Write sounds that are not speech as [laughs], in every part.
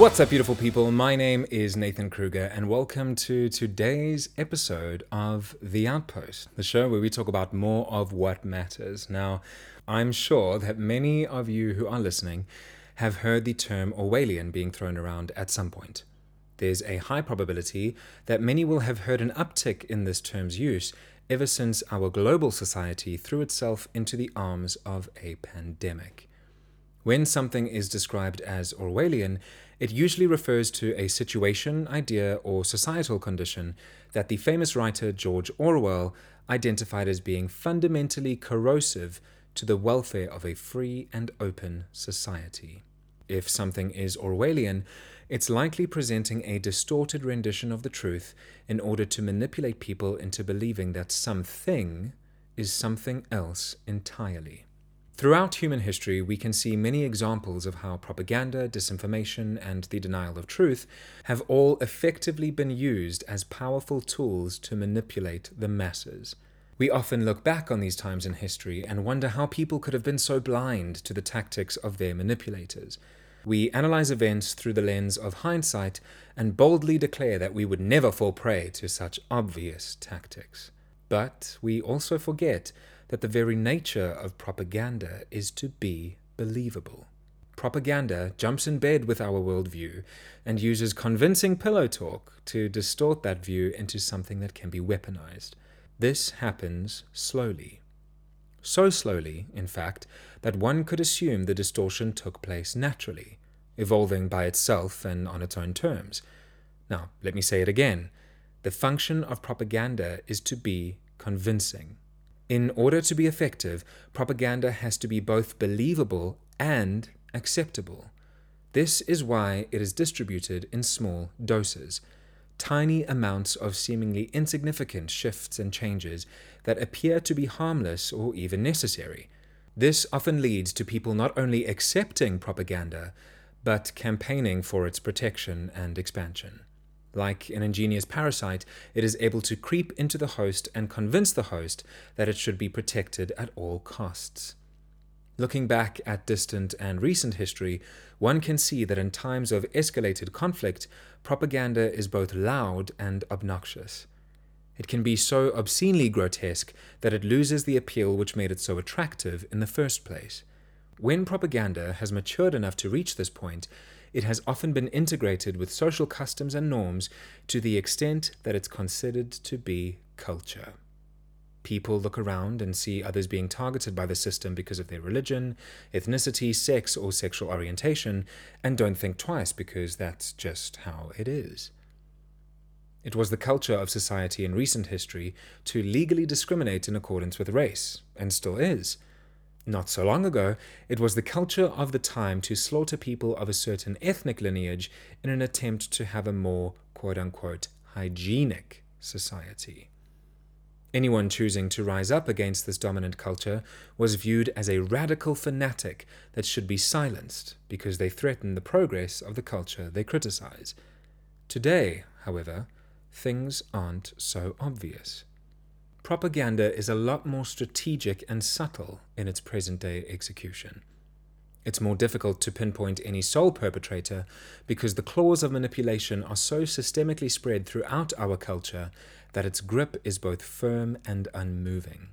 What's up, beautiful people? My name is Nathan Kruger, and welcome to today's episode of The Outpost, the show where we talk about more of what matters. Now, I'm sure that many of you who are listening have heard the term Orwellian being thrown around at some point. There's a high probability that many will have heard an uptick in this term's use ever since our global society threw itself into the arms of a pandemic. When something is described as Orwellian, it usually refers to a situation, idea, or societal condition that the famous writer George Orwell identified as being fundamentally corrosive to the welfare of a free and open society. If something is Orwellian, it's likely presenting a distorted rendition of the truth in order to manipulate people into believing that something is something else entirely. Throughout human history, we can see many examples of how propaganda, disinformation, and the denial of truth have all effectively been used as powerful tools to manipulate the masses. We often look back on these times in history and wonder how people could have been so blind to the tactics of their manipulators. We analyze events through the lens of hindsight and boldly declare that we would never fall prey to such obvious tactics. But we also forget that the very nature of propaganda is to be believable. Propaganda jumps in bed with our worldview and uses convincing pillow talk to distort that view into something that can be weaponized. This happens slowly. So slowly, in fact, that one could assume the distortion took place naturally, evolving by itself and on its own terms. Now, let me say it again. The function of propaganda is to be convincing. In order to be effective, propaganda has to be both believable and acceptable. This is why it is distributed in small doses, tiny amounts of seemingly insignificant shifts and changes that appear to be harmless or even necessary. This often leads to people not only accepting propaganda, but campaigning for its protection and expansion. Like an ingenious parasite, it is able to creep into the host and convince the host that it should be protected at all costs. Looking back at distant and recent history, one can see that in times of escalated conflict, propaganda is both loud and obnoxious. It can be so obscenely grotesque that it loses the appeal which made it so attractive in the first place. When propaganda has matured enough to reach this point, it has often been integrated with social customs and norms to the extent that it's considered to be culture. People look around and see others being targeted by the system because of their religion, ethnicity, sex, or sexual orientation, and don't think twice because that's just how it is. It was the culture of society in recent history to legally discriminate in accordance with race, and still is. Not so long ago, it was the culture of the time to slaughter people of a certain ethnic lineage in an attempt to have a more quote unquote hygienic society. Anyone choosing to rise up against this dominant culture was viewed as a radical fanatic that should be silenced because they threaten the progress of the culture they criticize. Today, however, things aren't so obvious. Propaganda is a lot more strategic and subtle in its present day execution. It's more difficult to pinpoint any sole perpetrator because the claws of manipulation are so systemically spread throughout our culture that its grip is both firm and unmoving.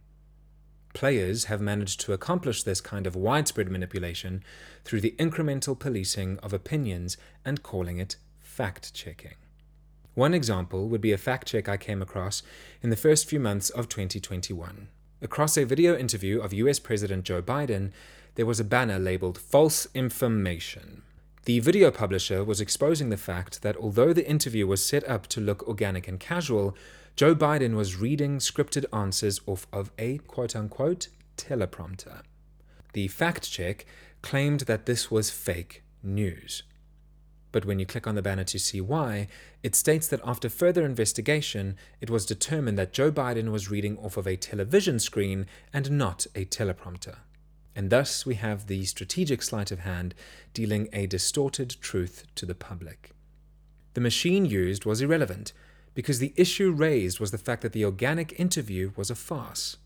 Players have managed to accomplish this kind of widespread manipulation through the incremental policing of opinions and calling it fact checking. One example would be a fact check I came across in the first few months of 2021. Across a video interview of US President Joe Biden, there was a banner labeled False Information. The video publisher was exposing the fact that although the interview was set up to look organic and casual, Joe Biden was reading scripted answers off of a quote unquote teleprompter. The fact check claimed that this was fake news. But when you click on the banner to see why, it states that after further investigation, it was determined that Joe Biden was reading off of a television screen and not a teleprompter. And thus we have the strategic sleight of hand dealing a distorted truth to the public. The machine used was irrelevant because the issue raised was the fact that the organic interview was a farce.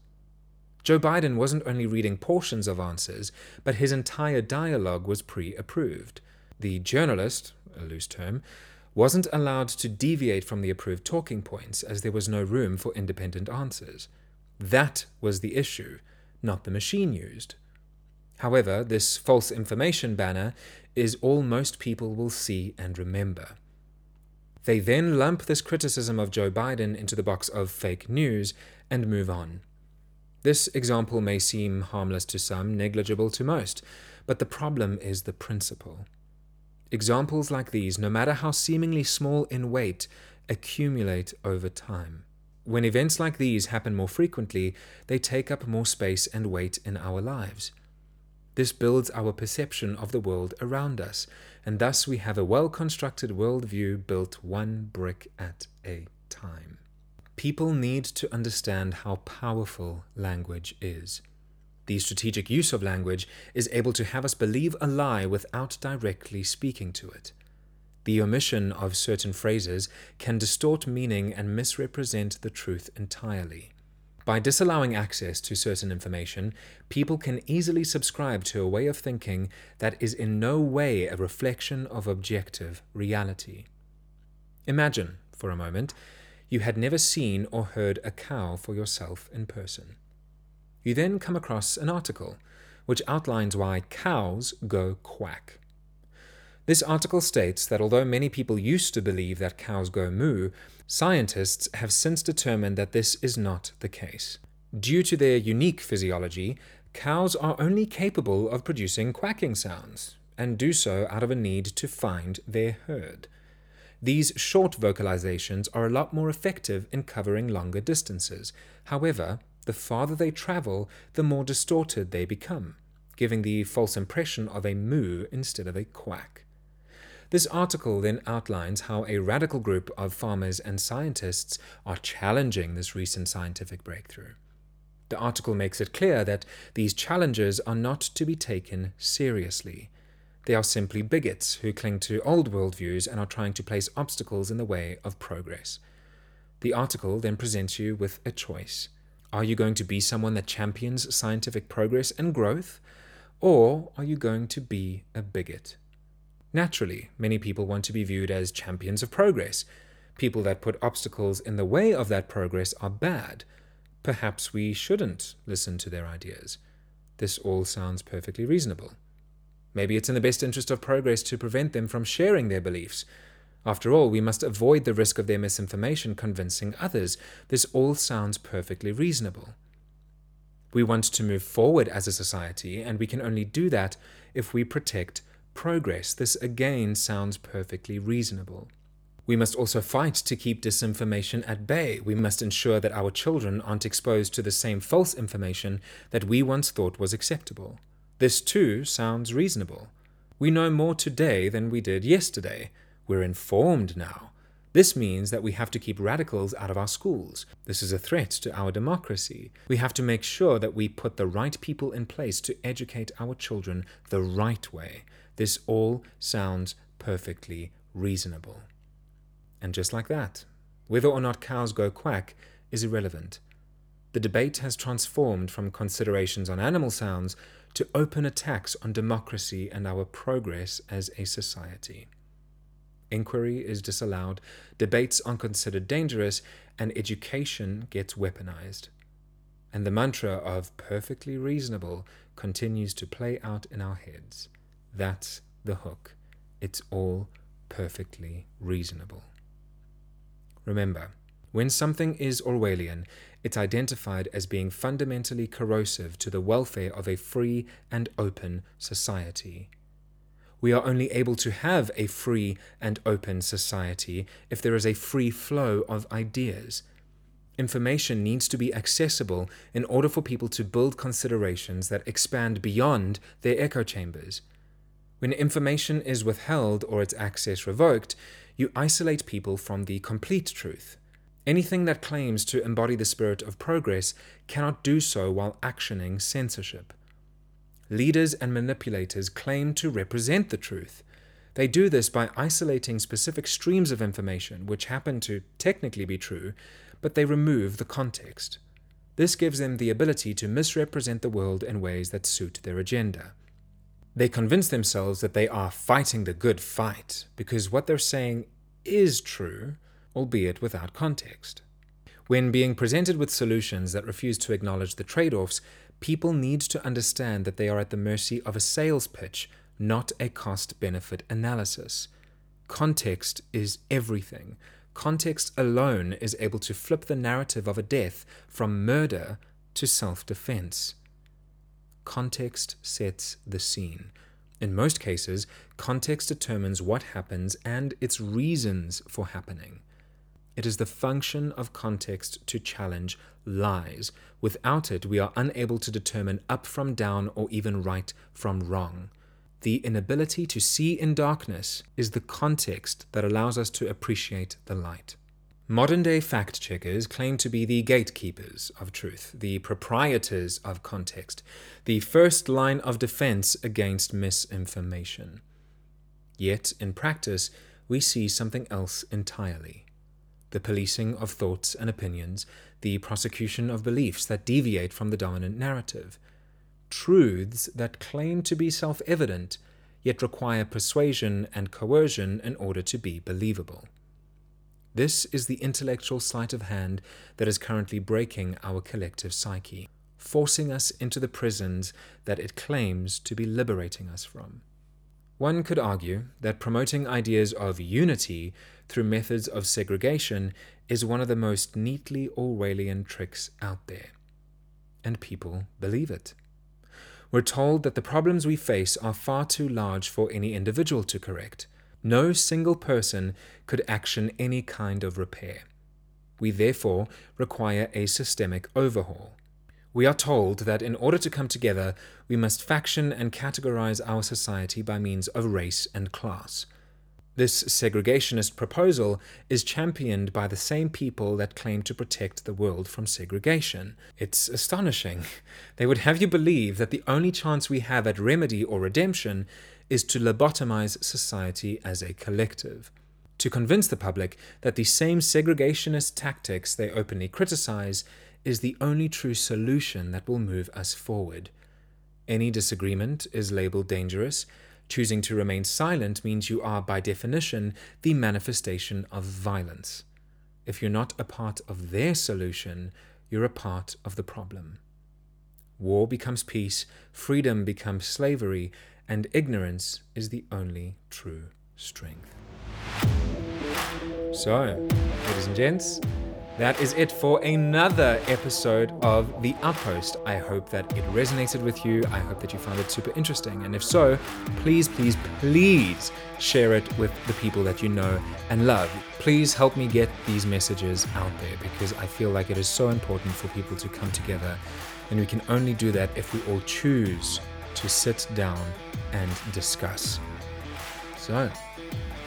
Joe Biden wasn't only reading portions of answers, but his entire dialogue was pre approved The journalist, a loose term, wasn't allowed to deviate from the approved talking points as there was no room for independent answers. That was the issue, not the machine used. However, this false information banner is all most people will see and remember. They then lump this criticism of Joe Biden into the box of fake news and move on. This example may seem harmless to some, negligible to most, but the problem is the principle. Examples like these, no matter how seemingly small in weight, accumulate over time. When events like these happen more frequently, they take up more space and weight in our lives. This builds our perception of the world around us, and thus we have a well constructed worldview built one brick at a time. People need to understand how powerful language is. The strategic use of language is able to have us believe a lie without directly speaking to it. The omission of certain phrases can distort meaning and misrepresent the truth entirely. By disallowing access to certain information, people can easily subscribe to a way of thinking that is in no way a reflection of objective reality. Imagine, for a moment, you had never seen or heard a cow for yourself in person. You then come across an article which outlines why cows go quack. This article states that although many people used to believe that cows go moo, scientists have since determined that this is not the case. Due to their unique physiology, cows are only capable of producing quacking sounds, and do so out of a need to find their herd. These short vocalizations are a lot more effective in covering longer distances. However, the farther they travel, the more distorted they become, giving the false impression of a moo instead of a quack. This article then outlines how a radical group of farmers and scientists are challenging this recent scientific breakthrough. The article makes it clear that these challenges are not to be taken seriously. They are simply bigots who cling to old worldviews and are trying to place obstacles in the way of progress. The article then presents you with a choice. Are you going to be someone that champions scientific progress and growth? Or are you going to be a bigot? Naturally, many people want to be viewed as champions of progress. People that put obstacles in the way of that progress are bad. Perhaps we shouldn't listen to their ideas. This all sounds perfectly reasonable. Maybe it's in the best interest of progress to prevent them from sharing their beliefs. After all, we must avoid the risk of their misinformation convincing others. This all sounds perfectly reasonable. We want to move forward as a society, and we can only do that if we protect progress. This again sounds perfectly reasonable. We must also fight to keep disinformation at bay. We must ensure that our children aren't exposed to the same false information that we once thought was acceptable. This too sounds reasonable. We know more today than we did yesterday. We're informed now. This means that we have to keep radicals out of our schools. This is a threat to our democracy. We have to make sure that we put the right people in place to educate our children the right way. This all sounds perfectly reasonable. And just like that, whether or not cows go quack is irrelevant. The debate has transformed from considerations on animal sounds to open attacks on democracy and our progress as a society. Inquiry is disallowed, debates are considered dangerous, and education gets weaponized. And the mantra of perfectly reasonable continues to play out in our heads. That's the hook. It's all perfectly reasonable. Remember, when something is Orwellian, it's identified as being fundamentally corrosive to the welfare of a free and open society. We are only able to have a free and open society if there is a free flow of ideas. Information needs to be accessible in order for people to build considerations that expand beyond their echo chambers. When information is withheld or its access revoked, you isolate people from the complete truth. Anything that claims to embody the spirit of progress cannot do so while actioning censorship. Leaders and manipulators claim to represent the truth. They do this by isolating specific streams of information which happen to technically be true, but they remove the context. This gives them the ability to misrepresent the world in ways that suit their agenda. They convince themselves that they are fighting the good fight because what they're saying is true, albeit without context. When being presented with solutions that refuse to acknowledge the trade offs, people need to understand that they are at the mercy of a sales pitch, not a cost benefit analysis. Context is everything. Context alone is able to flip the narrative of a death from murder to self defense. Context sets the scene. In most cases, context determines what happens and its reasons for happening. It is the function of context to challenge lies. Without it, we are unable to determine up from down or even right from wrong. The inability to see in darkness is the context that allows us to appreciate the light. Modern day fact checkers claim to be the gatekeepers of truth, the proprietors of context, the first line of defense against misinformation. Yet, in practice, we see something else entirely the policing of thoughts and opinions, the prosecution of beliefs that deviate from the dominant narrative, truths that claim to be self evident, yet require persuasion and coercion in order to be believable. This is the intellectual sleight of hand that is currently breaking our collective psyche, forcing us into the prisons that it claims to be liberating us from. One could argue that promoting ideas of unity through methods of segregation is one of the most neatly Orwellian tricks out there. And people believe it. We're told that the problems we face are far too large for any individual to correct no single person could action any kind of repair. We therefore require a systemic overhaul. We are told that in order to come together, we must faction and categorize our society by means of race and class. This segregationist proposal is championed by the same people that claim to protect the world from segregation. It's astonishing. [laughs] They would have you believe that the only chance we have at remedy or redemption is to lobotomize society as a collective. To convince the public that the same segregationist tactics they openly criticize is the only true solution that will move us forward. Any disagreement is labeled dangerous Choosing to remain silent means you are, by definition, the manifestation of violence. If you're not a part of their solution, you're a part of the problem. War becomes peace, freedom becomes slavery, and ignorance is the only true strength. So, ladies and gents, that is it for another episode of The Outpost. I hope that it resonated with you. I hope that you found it super interesting. And if so, please, please, please share it with the people that you know and love. Please help me get these messages out there because I feel like it is so important for people to come together. And we can only do that if we all choose to sit down and discuss. So,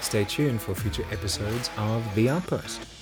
stay tuned for future episodes of The Outpost.